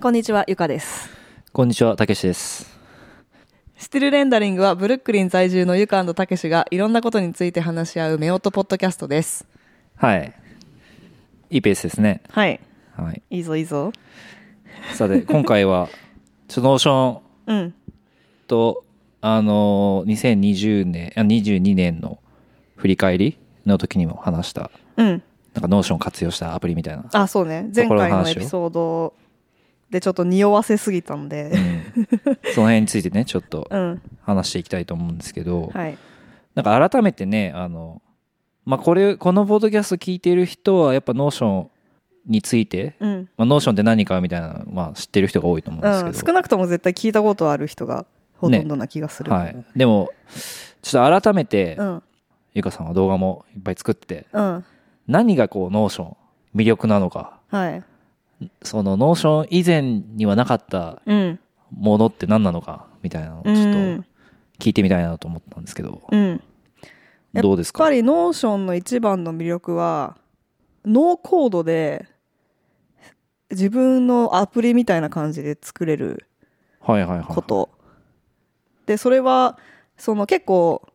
こんにちは、ゆかです。こんにちは、たけしです。 Still Rendering はブルックリン在住のゆかたけしがいろんなことについて話し合う目音ポッドキャストです。はい。いいペースですね。はい。はい。いいぞいいぞ。さて、今回は、ちょっと Notion うん。と、あのー、2020年、あ22年の振り返りの時にも話した、うん。なんか Notion 活用したアプリみたいな。あ、そうね。前回のエピソードでちょっと匂わせすぎたんうで。ん。その辺についてね、ちょっとうん。話していきたいと思うんですけど、はい。なんか改めてね、あの、まあ、これ、このポッドキャスト聞いている人は、やっぱ Notion について、うん。まあ、 Notion って何かみたいな、まあ、知ってる人が多いと思うんですうん、けど、少なくとも絶対聞いたことある人がほとんどな気がする。はい、でもちょっと改めて、うん。ゆかさんは動画もいっぱい作ってうん。何がこう Notion 魅力なのかはい。その Notion 以前にはなかったうん。ものって何なのかみたいなのをちょっとうん聞いてみたいなと思ったんですけど、うん。やっどうですか？やっぱり Notion の一番の魅力はノーコードで自分のアプリみたいな感じで作れるはいはいはいこと。でそれはその結構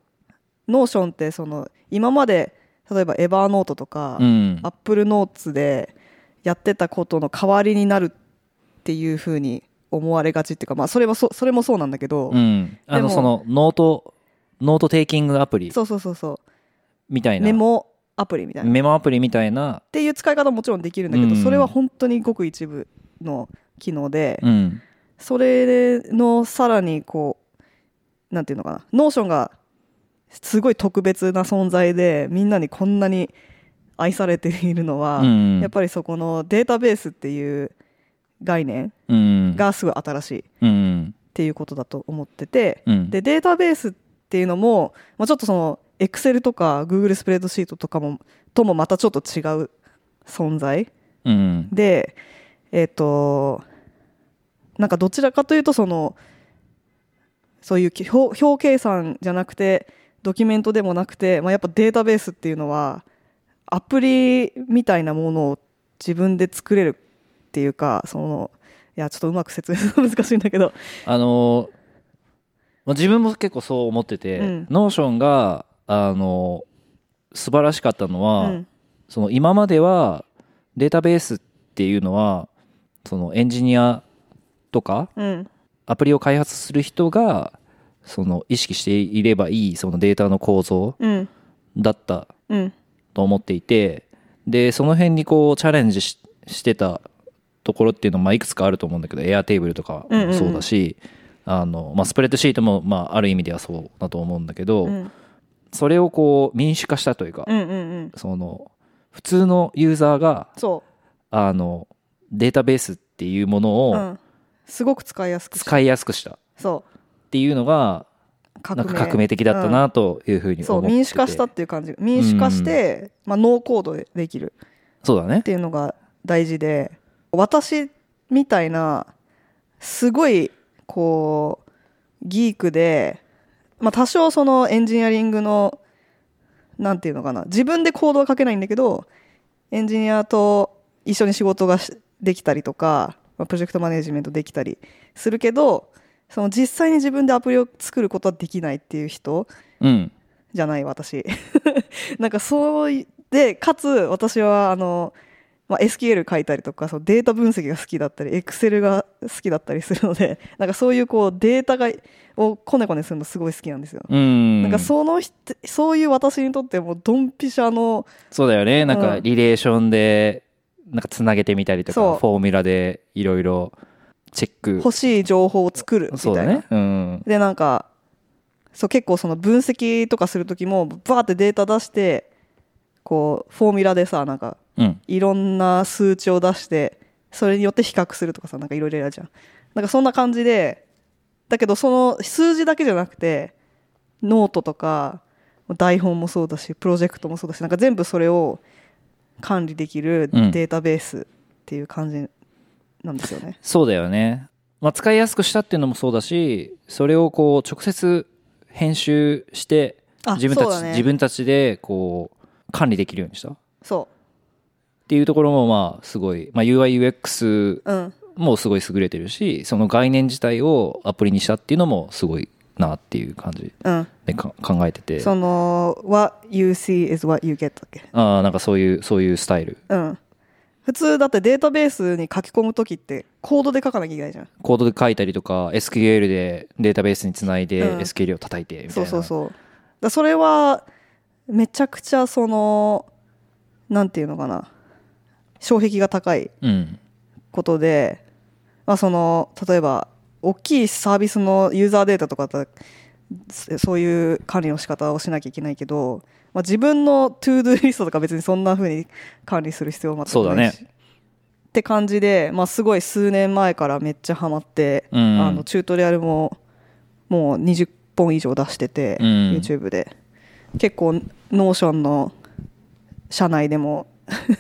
Notion ってその今まで例えば Evernote とか、うん Apple Notes でやってたことの代わりになるっていうふうに思われがちっていうか、まあ、それはそそれもそうなんだけど、うん。あのそのノート note-taking アプリ。そうそうそうそみたいうな。メモアプリみたいな。メモアプリみたいな。っていう使い方ももちろんできるんだけど、うん。それは本当にごく一部の機能で、うん。それのさらにこうなんていうのかな。 Notion がすごい特別な存在でみんなにこんなに愛されているのは、うん。やっぱりそこのデータベースっていう概念うん。がすごい新しいっうん。ていうことだと思ってて、うん。でデータベースっていうのも、まあ、ちょっとその Excel とか Google スプレッドシートとかもともまたちょっと違う存在うん。でえっ、となんかどちらかというとそのそういう表表計算じゃなくてドキュメントでもなくて、まあ、やっぱデータベースっていうのはアプリみたいなものを自分で作れるっていうかそのいやちょっとうまく説明するの難しいんだけど。あのまあ自分も結構そう思ってて、うん。 Notion があの素晴らしかったのは、うん。その今まではデータベースっていうのはそのエンジニアとかうん。アプリを開発する人がその意識していればいいそのデータの構造うん。だった。うんと思っていてでその辺にこうチャレンジししてたところっていうのはまあいくつかあると思うんだけどエアテーブルとかもそうだし、あのまあ、スプレッドシートもまあある意味ではそうだと思うんだけど、うん。それをこう民主化したというか、うんうんうん。その普通のユーザーがそあのデータベースっていうものう、うをん、すごく使いやすくし使いやすくした。っそていうのがう革なんか革命的だったなというふうに思ってて、そう民主化したっていう感じ。民主化して、まあ、ノーコードでできる。そうだね。っていうのが大事で私みたいなすごいこうギークで、まあ、多少そのエンジニアリングのなんていうのかな。自分でコードは書けないんだけどエンジニアと一緒に仕事がしできたりとか、まあプロジェクトマネジメントできたりするけどその実際に自分でアプリを作ることはできないっていう人うん。じゃない私。なんかそういでかつ私はあの、まあ、SQL 書いたりとかそのデータ分析が好きだったり Excel が好きだったりするので なんかそういうこうデータがをこねこねするのすごい好きなんですよ、うん。なんかその人そういう私にとってもうドンピシャのそうだよね。なんかうん。リレーションでなんかつなげてみたりとかフォーミュラでいろいろチェック。欲しい情報を作るみたいうなね。うん。でなんかそう結構その分析とかする時もバーってデータ出してこうフォーミュラでさなんかうん。いろんな数値を出してそれによって比較するとかさなんかいろいろやるじゃん。なんかそんな感じでだけどその数字だけじゃなくてノートとか台本もそうだしプロジェクトもそうだしなんか全部それを管理できるうん。データベースっていう感じなんですよね、そうだよね、まあ、使いやすくしたっていうのもそうだしそれをこう直接編集してあ自分たち、ね。自分たちでこう管理できるようにした。っそていうところもまあすごい、まあ、UIUX ううん。もうすごい優れてるしその概念自体をアプリにしたっていうのもすごいなっていう感じうん。でか考えてて。その What you see is what you get だっけ？ああなんかそういうそういうスタイル。うん普通だってデータベースに書き込む時ってコードで書かなきゃいけないじゃん。コードで書いたりとか SQL でデータベースにつないでうん。SQL を叩いてみたいな、そうそうそう。だそれはめちゃくちゃそのなんていうのかな。障壁が高いうん。ことで、まあ、その例えば大きいサービスのユーザーデータとかだそういう管理の仕方をしなきゃいけないけど、まあ、自分のトゥードゥーリストとか別にそんな風に管理する必要は全くないし。そうだって感じで、まあ、すごい数年前からめっちゃハマって、うん。あのチュートリアルももう20本以上出してて、うん。YouTube で。結構 Notion の社内でも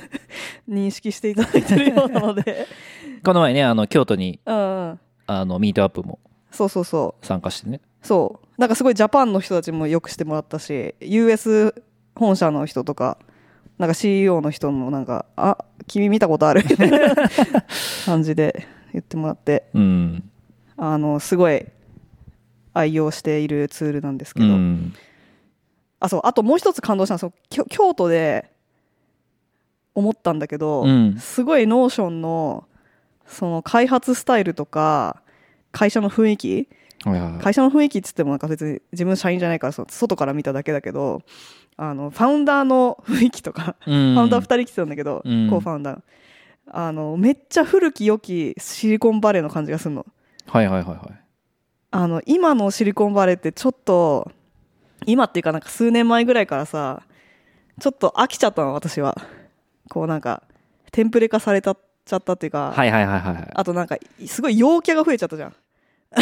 認識していただいてるようなので。この前ねあの京都にうんうん。あのミートアップもそうそうそう。参加してね。そうなんかすごいジャパンの人たちもよくしてもらったし US 本社の人とかなんか CEO の人もなんか「あ君見たことある」みたいな 感じで言ってもらってうん。あのすごい愛用しているツールなんですけど、うん。あそうあともう一つ感動したのはその京京都で思ったんだけど、うん。すごい Notion のその開発スタイルとか会社の雰囲気会社の雰囲気っつってもなんか別に自分社員じゃないからそ外から見ただけだけどあのファウンダーの 雰囲気とか、うん。ファウンダー2人来てたんだけど、うん。コーファウンダー。あのめっちゃ古き良きシリコンバレーの感じがするの。はいはいはいはい。あの今のシリコンバレーってちょっと今っていうかなんか数年前ぐらいからさちょっと飽きちゃったの私は。こうなんかテンプレ化されたっちゃったっていうか、はいはいはいはいはい。あとなんかすごい陽キャが増えちゃったじゃん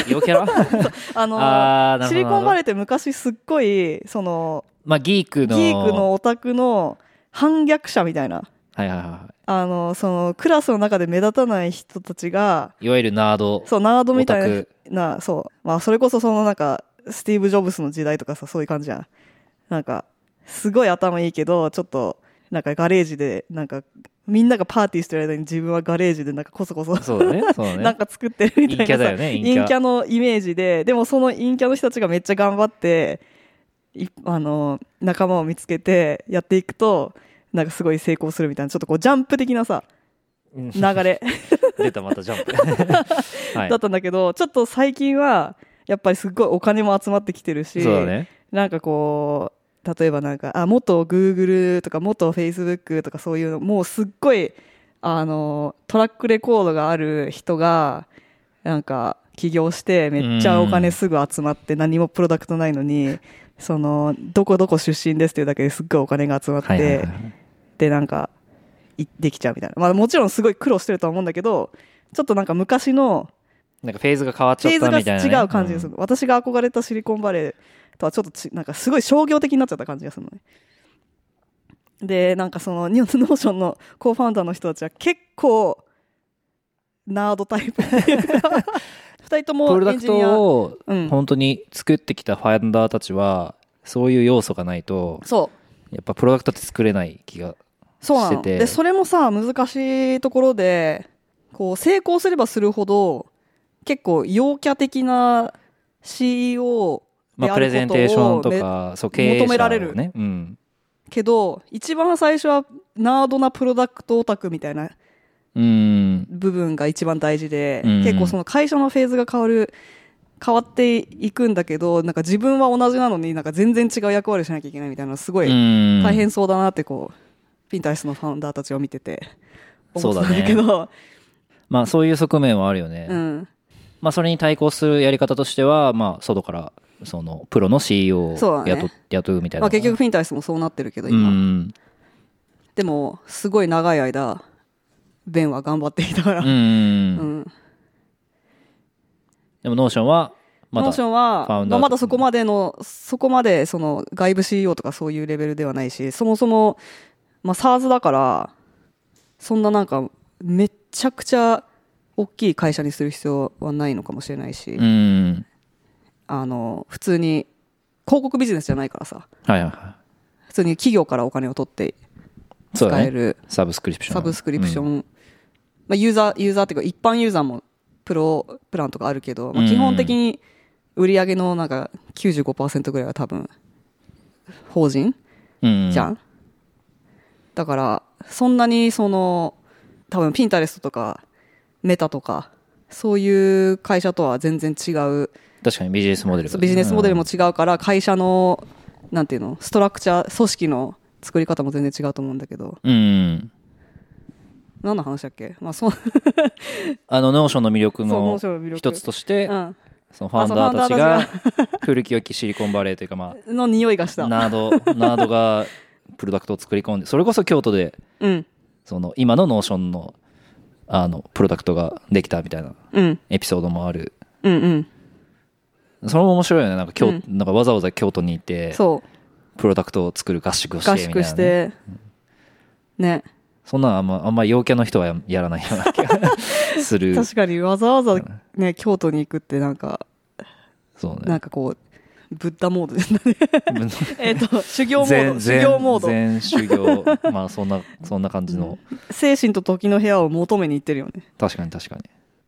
陽キャラ？あのシリコンバレーって昔すっごいそのまあギークのギークのオタクの反逆者みたいな。はいはいはあのそのクラスの中で目立たない人たちがいいわゆるナードそうナードみたいなそう。まあそれこそそのなんかスティーブ・ジョブスの時代とかさそういう感じじゃん。なんかすごい頭いいけどちょっとなんかガレージでなんかみんながパーティーしてる間に自分はガレージでなんかこそこそそうだねそうだね。なんか作ってるみたいなさ陰キャだよね陰キャ。陰キャのイメージででもその陰キャの人たちがめっちゃ頑張っていあの仲間を見つけてやっていくとなんかすごい成功するみたいなちょっとこうジャンプ的なさうん。流れ。出たまたジャンプ。はい。だったんだけどちょっと最近はやっぱりすっごいお金も集まってきてるしね。なんかこう例えばなんかあ元 Google とか元 Facebook とかそういうのもうすっごいあのトラックレコードがある人がなんか起業してめっちゃお金すぐ集まって何もプロダクトないのにそのどこどこ出身ですっていうだけですっごいお金が集まって、でなんかいできちゃうみたいな、まあ、もちろんすごい苦労してるとは思うんだけどちょっとなんか昔のなんかフェーズが変わっちゃっフェーズがたみたいな、ね、違う感じでする、私が憧れたシリコンバレーとはちょっとちなんかすごい商業的になっちゃった感じがするのね。でなんかそのニュノーションのコーファウンダーの人たちは結構ナードタイプ。二人ともプロダクトをうん。本当に作ってきたファウンダーたちはそういう要素がないとそう。やっぱプロダクトって作れない気がそうなの。しててでそれもさ難しいところでこう成功すればするほど結構陽キャ的な CEO まあ、プレゼンテーションとかそう経営者を、ね、求められる。うん。けど一番最初はナードなプロダクトオタクみたいなうん。部分が一番大事で、うん。結構その会社のフェーズが変わる変わっていくんだけどなんか自分は同じなのになんか全然違う役割をしなきゃいけないみたいなのすごいうん。大変そうだなってこうピンタレスのファウンダーたちを見てて思ってたんだそうだね。けどまあそういう側面はあるよね、うん。まあそれに対抗するやり方としてはまあ外からそのプロの CEO をそうだね。雇,、雇うみたいな。まあ、結局フィンタレスもそうなってるけどう今、ん。でもすごい長い間ベンは頑張っていたから、うん、うんでも Notion はまだ Notion は、ファウンダーまあ、まだそこまでのそこまでその外部 CEO とかそういうレベルではないしそもそも、まあ、SARS だからそんななんかめっちゃくちゃ大きい会社にする必要はないのかもしれないし、うんあの普通に広告ビジネスじゃないからさ。はいはいは普通に企業からお金を取って使えるサブスクリプション。サブスクリプショうん。ンまあ、ユーザーユーザーっていうか一般ユーザーもプロプランとかあるけど、まあ、うん。基本的に売り上げのなんか95%ぐらいは多分法人うん。じゃん、だからそんなにその多分ピンタレストとかメタとかそういう会社とは全然違う確かにビジネスモデルビジネスモデルも違うから会社のなんていうのストラクチャー組織の作り方も全然違うと思うんだけど。うん、うん。何の話だっけ？まあそう。あの Notion の魅力の一つとして、うん。そのファウンダーたちあが。古き良きシリコンバレーというかまの匂いがした。あナードナードがプロダクトを作り込んでそれこそ京都でうん。その今の Notion のあのプロダクトができたみたいなうん。エピソードもある。うんうんそれも面白いよね。なんか京、うん。なんかわざわざ京都に行ってそう。プロダクトを作る合宿をして合宿して。ね。そんなんあんまあんま陽キャの人はややらないような気が する。確かにわざわざね京都に行くってなんかそうね。なんかこうブッダモード。ですねえっと修行モード。修行モード。全修行。まあそんなそんな感じの、精神と時の部屋を求めに行ってるよね。確かに確かに、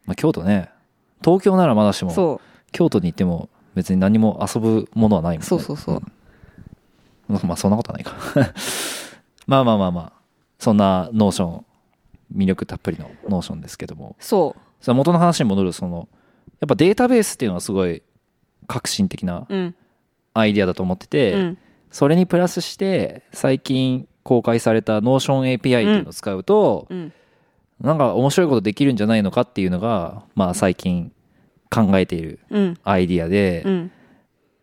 まあ、京都ね。東京ならまだしもそ京都に行っても別に何も遊ぶものはないもんね。そうそうそう。ん。まあそんなことはないか。まあまあまあまあ。そんな Notion 魅力たっぷりの Notion ですけども。そその元の話に戻るそのやっぱデータベースっていうのはすごい革新的なううん。アイディアだと思ってて、うん。それにプラスして最近公開された Notion API っていうのを使うと、うん。なんか面白いことできるんじゃないのかっていうのが、まあ最近考えているうん。アイディアで、うん。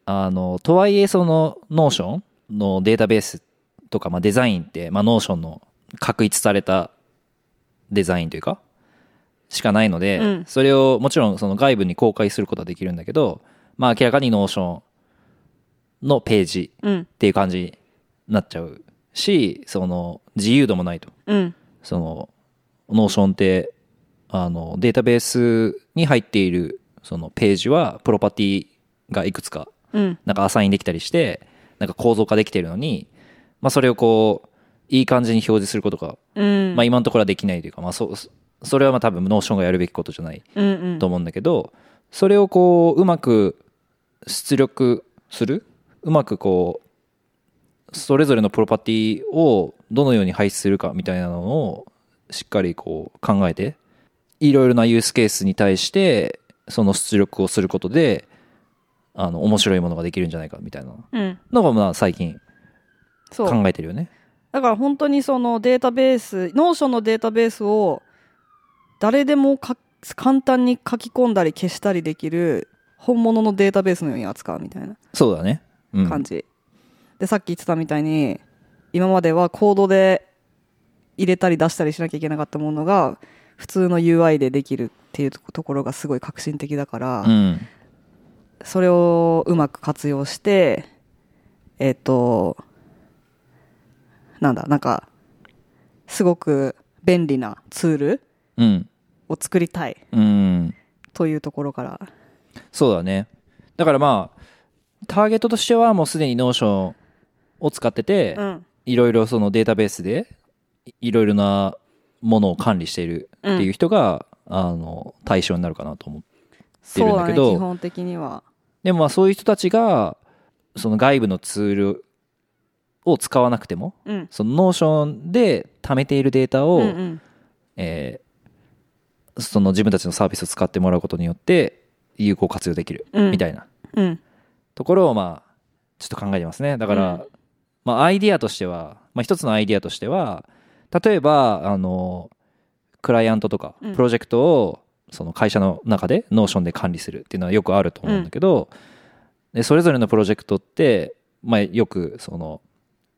あの、とはいえその Notion のデータベースとか、まあデザインって、まあ Notion の確立されたデザインというか、しかないので、うん。それをもちろんその外部に公開することはできるんだけど、まあ明らかに Notion のページうん。っていう感じになっちゃうし、その自由度もないと。うん。その、 Notion って、あの、データベースに入っている、そのページは、プロパティがいくつか、うん。なんかアサインできたりして、なんか構造化できてるのに、まあそれをこう、いい感じに表示することが、うん。まあ今のところはできないというか、まあそ、それはまあ多分 Notion がやるべきことじゃないと思うんだけど、それをこう、うまく出力するうまくこう、それぞれのプロパティをどのように配置するかみたいなのをしっかりこう考えて、いろいろなユースケースに対して、その出力をすることで、あの、面白いものができるんじゃないかみたいなうんのがまあ最近そう考えてるよね。だから本当にそのデータベース、 Notion のデータベースを誰でもか簡単に書き込んだり消したりできる本物のデータベースのように扱うみたいなそうだね。うん。感じ。で、さっき言ってたみたいに、今まではコードで入れたり出したりしなきゃいけなかったものが、普通の UI でできるっていうところがすごい革新的だから、うん。それをうまく活用して、えっ、と、なんだ、なんか、すごく便利なツールうん。を作りたいうん。というところから。そうだね。だからまあ、ターゲットとしてはもうすでに Notion を使ってて、うん。いろいろそのデータベースで、いいろいろなものを管理しているっていう人が、あの、対象になるかなと思う。そうだね、だけど基本的には。でもまあそういう人たちが、その外部のツールを使わなくても、うん。その Notion で貯めているデータを、うんうん。えーその自分たちのサービスを使ってもらうことによって有効活用できるうんみたいなうん。ところをまあちょっと考えてますねだから、うんまあアイディアとしては、まあ、一つのアイディアとしては例えばあのクライアントとかうんプロジェクトをその会社の中で Notion で管理するっていうのはよくあると思うんだけど、でそれぞれのプロジェクトって、まあ、よくその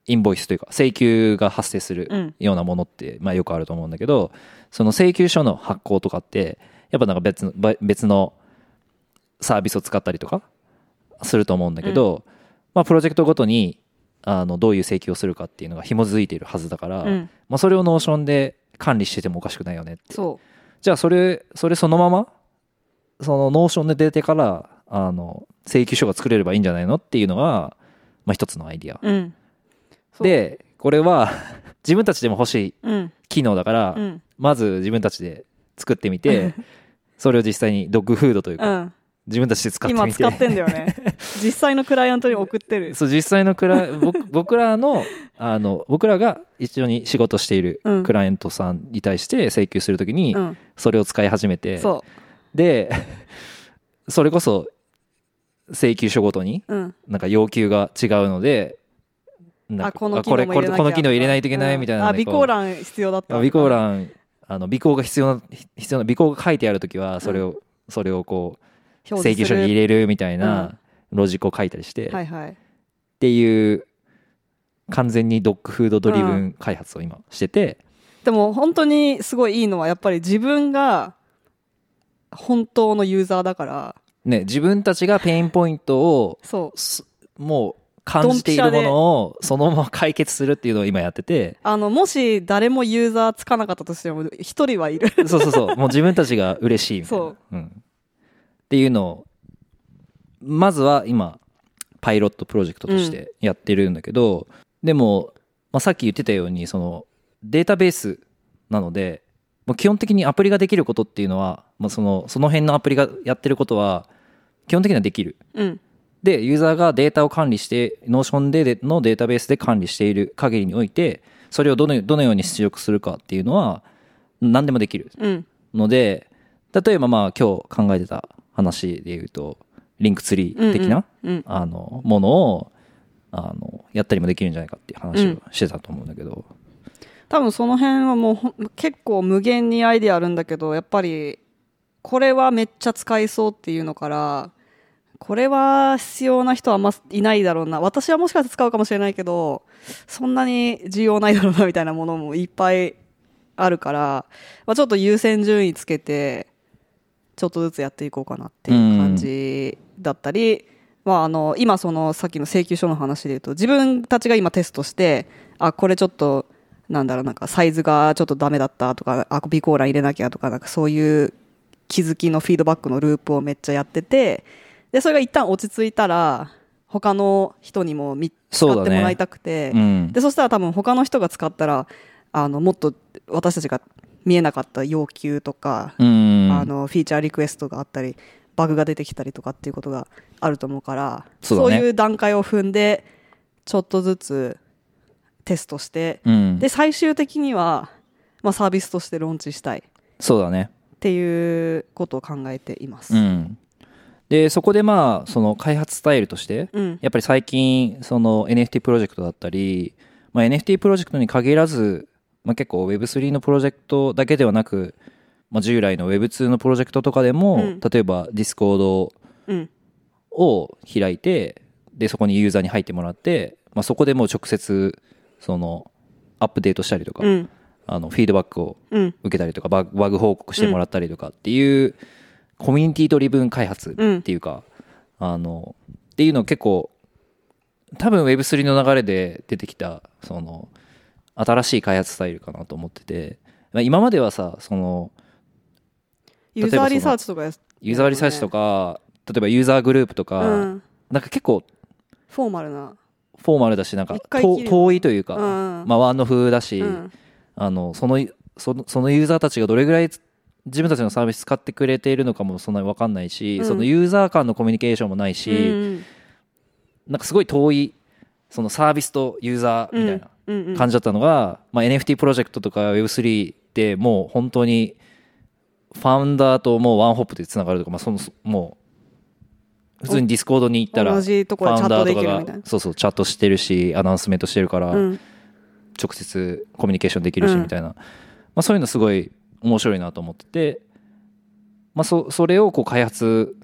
インボイスというか請求が発生するうん。ようなものって、まあ、よくあると思うんだけどその請求書の発行とかってやっぱなんか別のば別のサービスを使ったりとかすると思うんだけど、まあ、プロジェクトごとにあのどういう請求をするかっていうのが紐づいているはずだから、うん。まあ、それを Notion で管理しててもおかしくないよねってそじゃあそれそれそのままその Notion で出てからあの請求書が作れればいいんじゃないのっていうのが、まあ、一つのアイディアう。うん。でこれは 自分たちでも欲しいうん。機能だから、うん。まず自分たちで作ってみて それを実際にドッグフードというか、うん自分たちで使って今使ってんだよね。実際のクライアントに送ってる。そう実際のクラ 僕僕らのあの僕らが一緒に仕事しているうん。クライアントさんに対して請求するときにうん。それを使い始めて、そで それこそ請求書ごとにううん。なんか要求が違うのでなんこの機能も入れないといけないみたいなうんあ備考欄必要だった。備考欄あの備考が必要な必要な備考が書いてあるときはそれを、それをこう請求書に入れるみたいなロジックを書いたりして、っはいはい。ていう完全に dogfood driven 開発を今してて、でも本当にすごいいいのはやっぱり自分が本当のユーザーだから。ね、自分たちが pain point をそう。すもう感じているものをそのまま解決するっていうのを今やってて。あのもし誰もユーザーつかなかったとしても一人はいる。そうそうそう。もう自分たちが嬉しいみたいな。そう。うん、っていうのをまずは今パイロットプロジェクトとしてやってるんだけど、でも、まあ、さっき言ってたようにそのデータベースなのでもう基本的にアプリができることっていうのは、まあ、そのその辺のアプリがやってることは基本的にはできる。うん。でユーザーがデータを管理して Notion でのデータベースで管理している限りにおいてそれをどのどのように出力するかっていうのは何でもできるうん。ので例えばまあ今日考えてた話で言うとリンクツリー的な、うん。うん。あのものをあのやったりもできるんじゃないかっていう話をしてたと思うんだけど、多分その辺はもう結構無限にアイデアあるんだけどやっぱりこれはめっちゃ使いそうっていうのからこれは必要な人はあんまいないだろうな。私はもしかして使うかもしれないけどそんなに需要ないだろうなみたいなものもいっぱいあるから、まあ、ちょっと優先順位つけてちょっとずつやっていこうかなっていう感じだったり、まあ、あの今そのさっきの請求書の話で言うと自分たちが今テストしてあこれちょっとなんだろうなんかサイズがちょっとダメだったとかあ備考欄入れなきゃとかなんかそういう気づきのフィードバックのループをめっちゃやっててでそれが一旦落ち着いたら他の人にもみ使ってもらいたくてうん。でそしたら多分他の人が使ったらあのもっと私たちが見えなかった要求とか、うんあのフィーチャーリクエストがあったりバグが出てきたりとかっていうことがあると思うからそうだね。いう段階を踏んでちょっとずつテストして、うん。で最終的には、まあ、サービスとしてローンチしたい。そうだね。っていうことを考えています。うん。でそこでまあその開発スタイルとしてうん。やっぱり最近その NFT プロジェクトだったり、まあ、NFT プロジェクトに限らず、まあ、結構 Web3 のプロジェクトだけではなく、まあ、従来の Web2 のプロジェクトとかでも、うん。例えば Discord うん。を開いてでそこにユーザーに入ってもらって、まあ、そこでもう直接そのアップデートしたりとか、うん。あのフィードバックをうん。受けたりとかバグ報告してもらったりとかっていう、コミュニティドリブン開発っていうか、あのっていうの結構多分 Web3 の流れで出てきたその新しい開発スタイルかなと思っててまあ今まではさそのユーザーリサーチとかやユーザーリサーチとか、例えばユーザーグループとか、うん、なんか結構フォーマルな、フォーマルだしなんか遠遠いというか、うん。まあワンの風だし、うん。あのそのそのそのユーザーたちがどれぐらい自分たちのサービス使ってくれているのかもそんなに分かんないし、うん。そのユーザー間のコミュニケーションもないし、うん。なんかすごい遠いそのサービスとユーザーみたいな感じだったのが、まあ、NFT プロジェクトとか Web3 ってもう本当にファウンダーともうワンホップでつながるとか、まあ、そのもう普通に Discord に行ったら同じところでチャットできるみたいな。そうそうチャットしてるし announcement してるから、うん。直接コミュニケーションできるしうんみたいな、まあ、そういうのすごい面白いなと思ってて、まあ、そそれをこう開発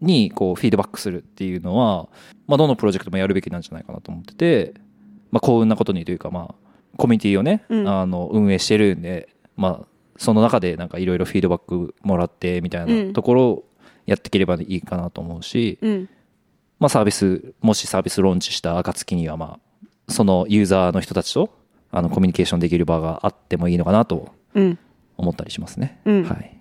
にこうフィードバックするっていうのは、まあ、どのプロジェクトもやるべきなんじゃないかなと思ってて、まあ、幸運なことにというか、まあ、コミュニティをね、うん。あの運営してるんで、まあ、その中でなんかいろいろフィードバックもらってみたいうん。なところをやっていければいいかなと思うし、うん。まあ、サービスもしサービスローンチした暁にはまあそのユーザーの人たちとあのコミュニケーションできる場があってもいいのかなとうん。思ったりしますね。うん。はい、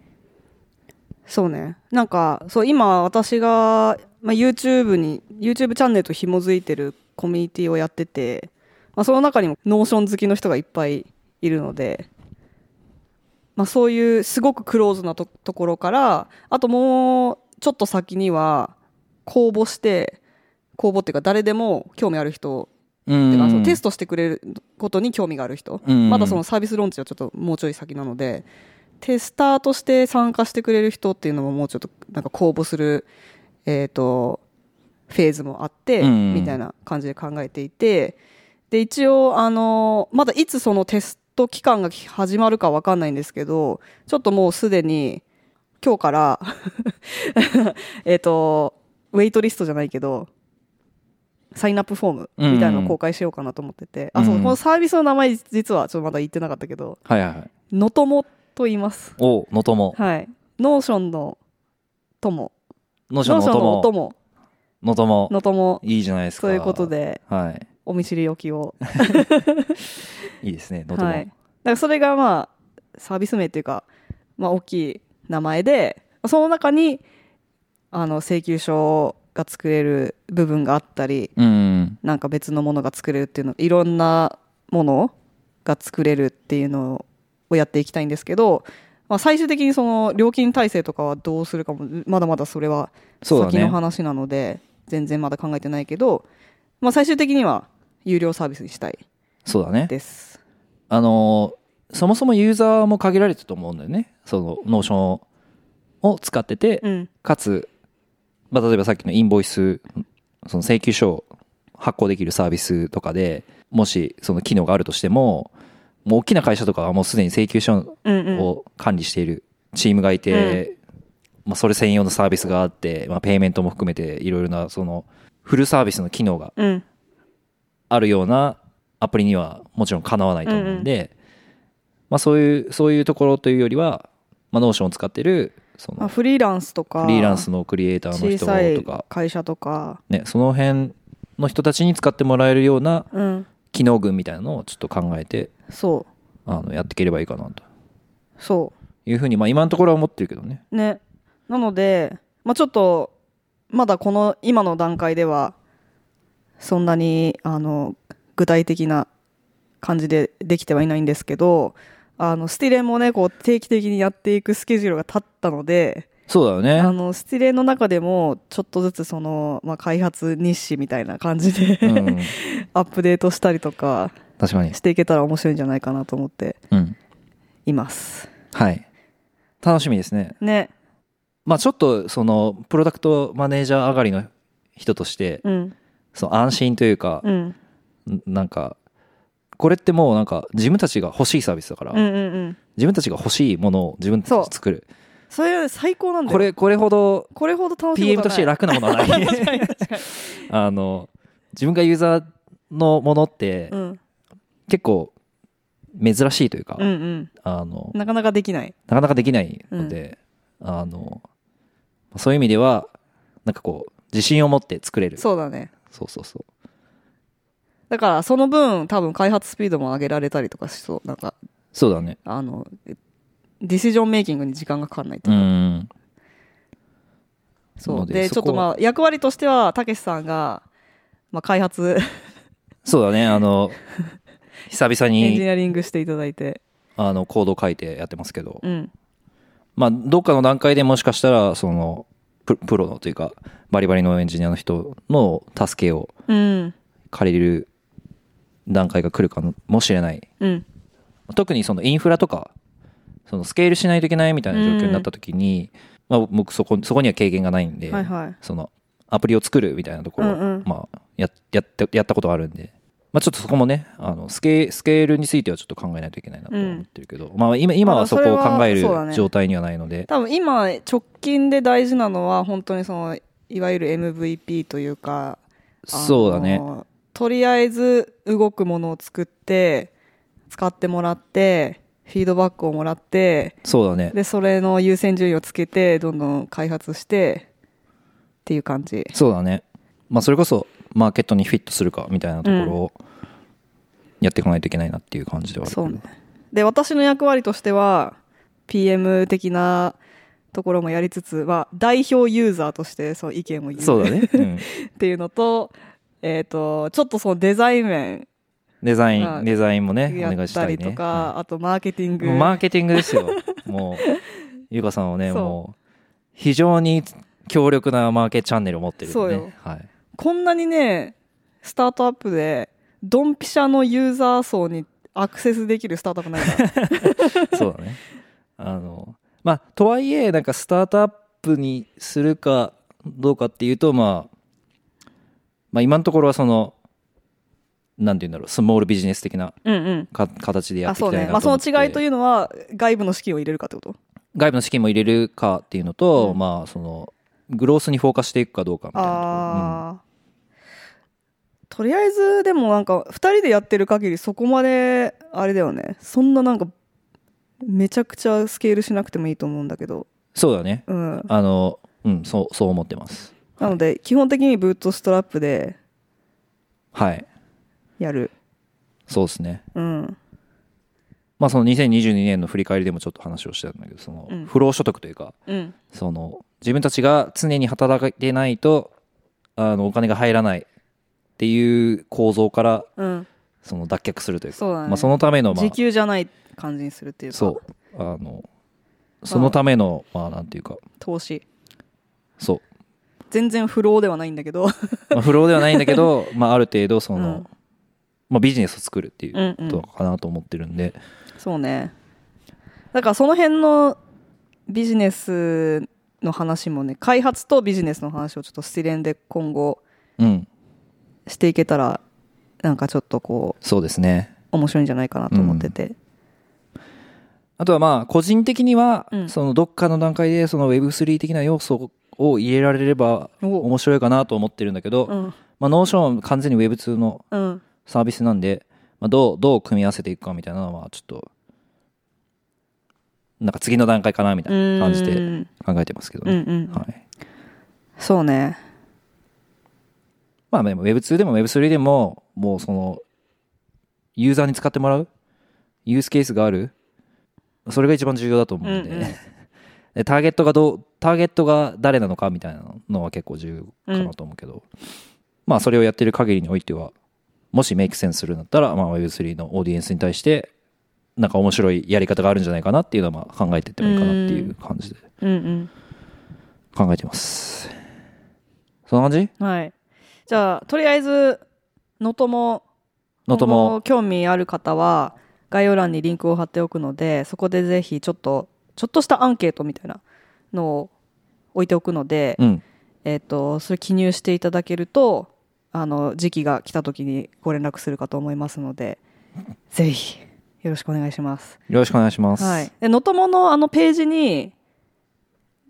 そうね。なんかそう今私が、まあ、YouTube に YouTube チャンネルと紐づいてるコミュニティをやってて、まあ、その中にも Notion 好きの人がいっぱいいるのでまあ、そういうすごくクローズなとところからあともうちょっと先には公募して公募っていうか誰でも興味ある人テストしてくれることに興味がある人、うん。まだそのサービスローンチはちょっともうちょい先なのでテスターとして参加してくれる人っていうのももうちょっとなんか公募する、えー、とフェーズもあって、うん。みたいな感じで考えていてで一応あのまだいつそのテスト期間が始まるかわかんないんですけどちょっともうすでに今日から えっと waitlist じゃないけどサインアップフォームみたいなのを公開しようかなと思ってて、あそううんこのサービスの名前実はちょっとまだ言ってなかったけどはいはいはい。のともと言います。おのともはい。 Notion の友。のしょのとのおも供のとものともいいじゃないですか。ということで。はいお見知りおきを。いいですねのとも、はい、だからそれがまあサービス名っていうか、まあ、大きい名前でその中にあの請求書が作れる部分があったりうん。なんか別のものが作れるっていうのいろんなものが作れるっていうのをやっていきたいんですけど、まあ、最終的にその料金体制とかはどうするかもまだまだそれは先の話なので、全然まだ考えてないけど、まあ、最終的には有料サービスにしたい。そうだね。です。あのーそもそもユーザーも限られてると思うんだよね。その Notion を使ってて、うん。かつ、まあ、例えばさっきのインボイスその請求書を発行できるサービスとかでもしその機能があるとしてももう大きな会社とかはもうすでに請求書うんうん。を管理しているチームがいて、まあ、それ専用のサービスがあって、まあ、 payment も含めていろいろなそのフルサービスの機能がうんあるようなアプリにはもちろんかなわないと思うんで、まあ、そういうそういうところというよりは、まあ、 Notion を使ってるそのまあ、フリーランスとかフリーランスのクリエイターの人とか、会社とか、ね、その辺の人たちに使ってもらえるようなうん、機能群みたいなのをちょっと考えてそあのやっていければいいかなと。う。そいうふうに、まあ、今のところは思ってるけどね。うね。なので、まあ、ちょっとまだこの今の段階ではそんなにあの具体的な感じでできてはいないんですけどあのスティレンもねこう定期的にやっていくスケジュールが立ったのでそうだよねあのスティレンの中でもちょっとずつその、まあ、開発日誌みたいな感じで、うん アップデートしたりとか確かにしていけたら面白いんじゃないかなと思ってうんいます。はい楽しみですねね。まあちょっとそのプロダクトマネージャー上がりの人としてうん。その安心というか、うん。んなんかこれってもうなんか自分たちが欲しいサービスだから、うんうんうん。自分たちが欲しいものを自分たちで作るそれ最高なんだよ。これこれほどこれほど楽しい PM ことして楽なものはない。あの自分がユーザーのものってうん。結構珍しいというか、うんうん。あのなかなかできない。なかなかできないので、あのそういう意味ではなんかこう自信を持って作れるそうだね。そうそうそうだからその分多分開発スピードも上げられたりとかしそう。なんか、そうだねあの、ディシジョンメイキングに時間がかかんないとういうか。んそう。で、ちょっとまあ役割としては、たけしさんが、まあ開発、そうだねあの久々エンジにニアリングしていただいて。あのコード書いてやってますけど、うん。まあどっかの段階でもしかしたらそのププロのというかバリバリのエンジニアの人の助けをうん。借りる段階が来るかもしれないうん。特にそのインフラとかそのスケールしないといけないみたいな状況になった時に、まあ、僕そこそこには経験がないんで、はいはい。そのアプリを作るみたいなところを、うんうんまあ、ややってやったことがあるんで、まあ、ちょっとそこもねあのスケスケールについてはちょっと考えないといけないなとは思ってるけど、まあ、今今はそこを考える状態にはないので、多分今直近で大事なのは本当にそのいわゆる MVP というかそうだね。とりあえず動くものを作って使ってもらってフィードバックをもらってそうだね。でそれの優先順位をつけてどんどん開発してっていう感じ。そうだね、まあ、それこそマーケットにフィットするかみたいなところをやっていかないといけないなっていう感じではある。そうね。で私の役割としては PM 的なところもやりつつ、まあ、代表ユーザーとしてそう意見を言う。そうだね、うん。っていうのと,、えー、とちょっとそのデザイン面。デザイまあンデザインもねお願いしたたいね。か、あとマーケティング。マーケティングですよ。もうゆうかさんはねもう非常に強力なマーケチャンネルを持ってるんでね。はいこんなにねスタートアップでドンピシャのユーザー層にアクセスできるスタートアップないから。そうだね。あの、まあ、とはいえ、なんかスタートアップにするかどうかっていうと、まあ、まあ、今のところはその、なんて言うんだろう、スモールビジネス的なうんうん。か形でやっていきたいね。まあその違いというのは外部の資金を入れるかってこと？外部の資金も入れるかっていうのと、うん。まあ、その、グロースにフォーカスしていくかどうかみたいなところ。ああ、とりあえずでもなんか2人でやってる限りそこまであれだよねそんななんかめちゃくちゃスケールしなくてもいいと思うんだけどそうだね。うんあの、うん、そう、そう思ってます。なので基本的にブートストラップではい。やるそうですね。うんまあ、その2022年の振り返りでもちょっって話をしてたんだけど、そのうん、不労所得というか、うん。その自分たちが常に働いてないとあのお金が入らないっていう構造からうん。その脱却するというかね。まあ、そのための、まあ時、給じゃない感じにするっていうか。そう。あのそのためのまあなんていうか。投資。そう、全然不労ではないんだけど。まあ、不労ではないんだけど、まあ、ある程度その、うんまあ、ビジネスを作るっていううんうん。ことかなと思ってるんで、そうね。だからその辺のビジネスの話もね開発とビジネスの話をちょっとスレンで今後うん。していけたらなんかちょっとこうそうですね。面白いんじゃないかなと思ってて、あとはまあ個人的には、うん。そのどっかの段階でその Web3 的な要素を入れられればお。面白いかなと思ってるんだけど、うん。まあ、 Notion は完全に Web2 のうんサービスなんで、まあ、どう、どう組み合わせていくかみたいなのは、ちょっと、なんか次の段階かなみたいな感じでうん。考えてますけどね。うんうんはい。そうね。まあでも Web2 でも Web3 でも、もうその、ユーザーに使ってもらう？ユースケースがある？それが一番重要だと思うんで、うんうん。でターゲットがどう、ターゲットが誰なのかみたいなのは結構重要かなと思うけど、まあそれをやってる限りにおいては、もしメイクセンスするんだったら、まあ Web3 のオーディエンスに対して、なんか面白いやり方があるんじゃないかなっていうのはまあ考えていってもいいかなっていう感じで。うん考えてます。そんな感じ？うんはい。じゃあとりあえずのとものとも、興味ある方は概要欄にリンクを貼っておくのでそこでぜひちょっとちょっとしたアンケートみたいなのを置いておくので、うん。えっ、とそれ記入していただけるとあの時期が来た時にご連絡するかと思いますのでぜひよろしくお願いします。よろしくお願いします。はい。で、のとものあのページに、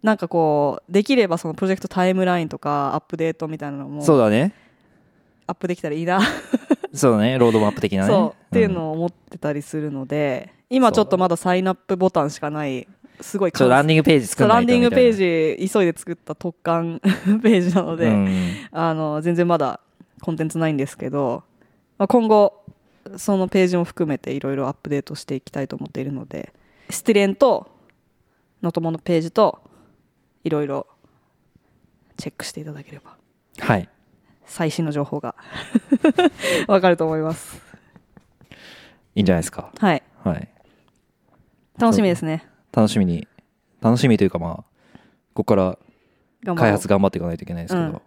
なんかこう、できればそのプロジェクトタイムラインとかアップデートみたいなのもそうだね。アップできたらいいな、そうだね。ロードマップ的なね。そうっていうを。のを思ってたりするので、今ちょっとまだサインアップボタンしかない、すごいちょっとランディングページ作ランディングページ急いで作った特貫 ページなので、うんあの全然まだコンテンツないんですけど、まあ、今後そのページも含めていろいろアップデートしていきたいと思っているのでスティレンとのとものページといろいろチェックしていただければ。はい。最新の情報が。わかると思います。いいんじゃないですか。はい。はい。楽しみですね。楽しみに、楽しみというかまあ、ここから開発頑張っていかないといけないですけど、うん。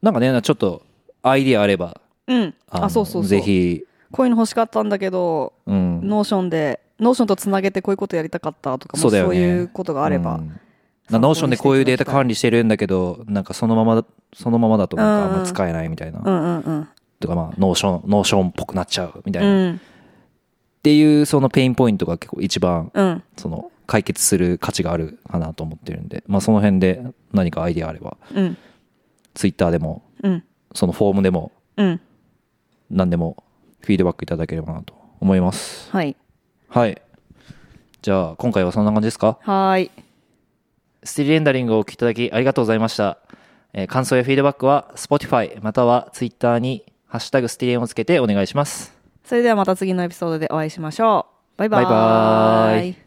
なんかね、ちょっとアイディアあれば、うん。のあそうそうそう。ぜひ、こういうの欲しかったんだけどうん。 Notion で Notion とつなげてこういうことやりたかったとかもそうね。いうことがあれば、うん。な Notion でこういうデータ管理してるんだけど、なんかそのままだ、そのままだとなんかあんま使えないみたいな。うんうんうん。とかまあ、 Notion、Notion っぽくなっちゃうみたいな。っうん。ていうその pain point が結構一番、うん。その解決する価値があるかなと思ってるんで、まあその辺で何かアイディアあれば、うん。ツイッターでも、うんそのフォームでも、うん何でもフィードバックいただければなと思います。はいはい。じゃあ、今回はそんな感じですか？はーいスティリレンダリングをお聞きいただきありがとうございました。えー感想やフィードバックは Spotify または Twitter にハッシュタグスティリエンをつけてお願いします。それではまた次のエピソードでお会いしましょうバイバーバイバーイ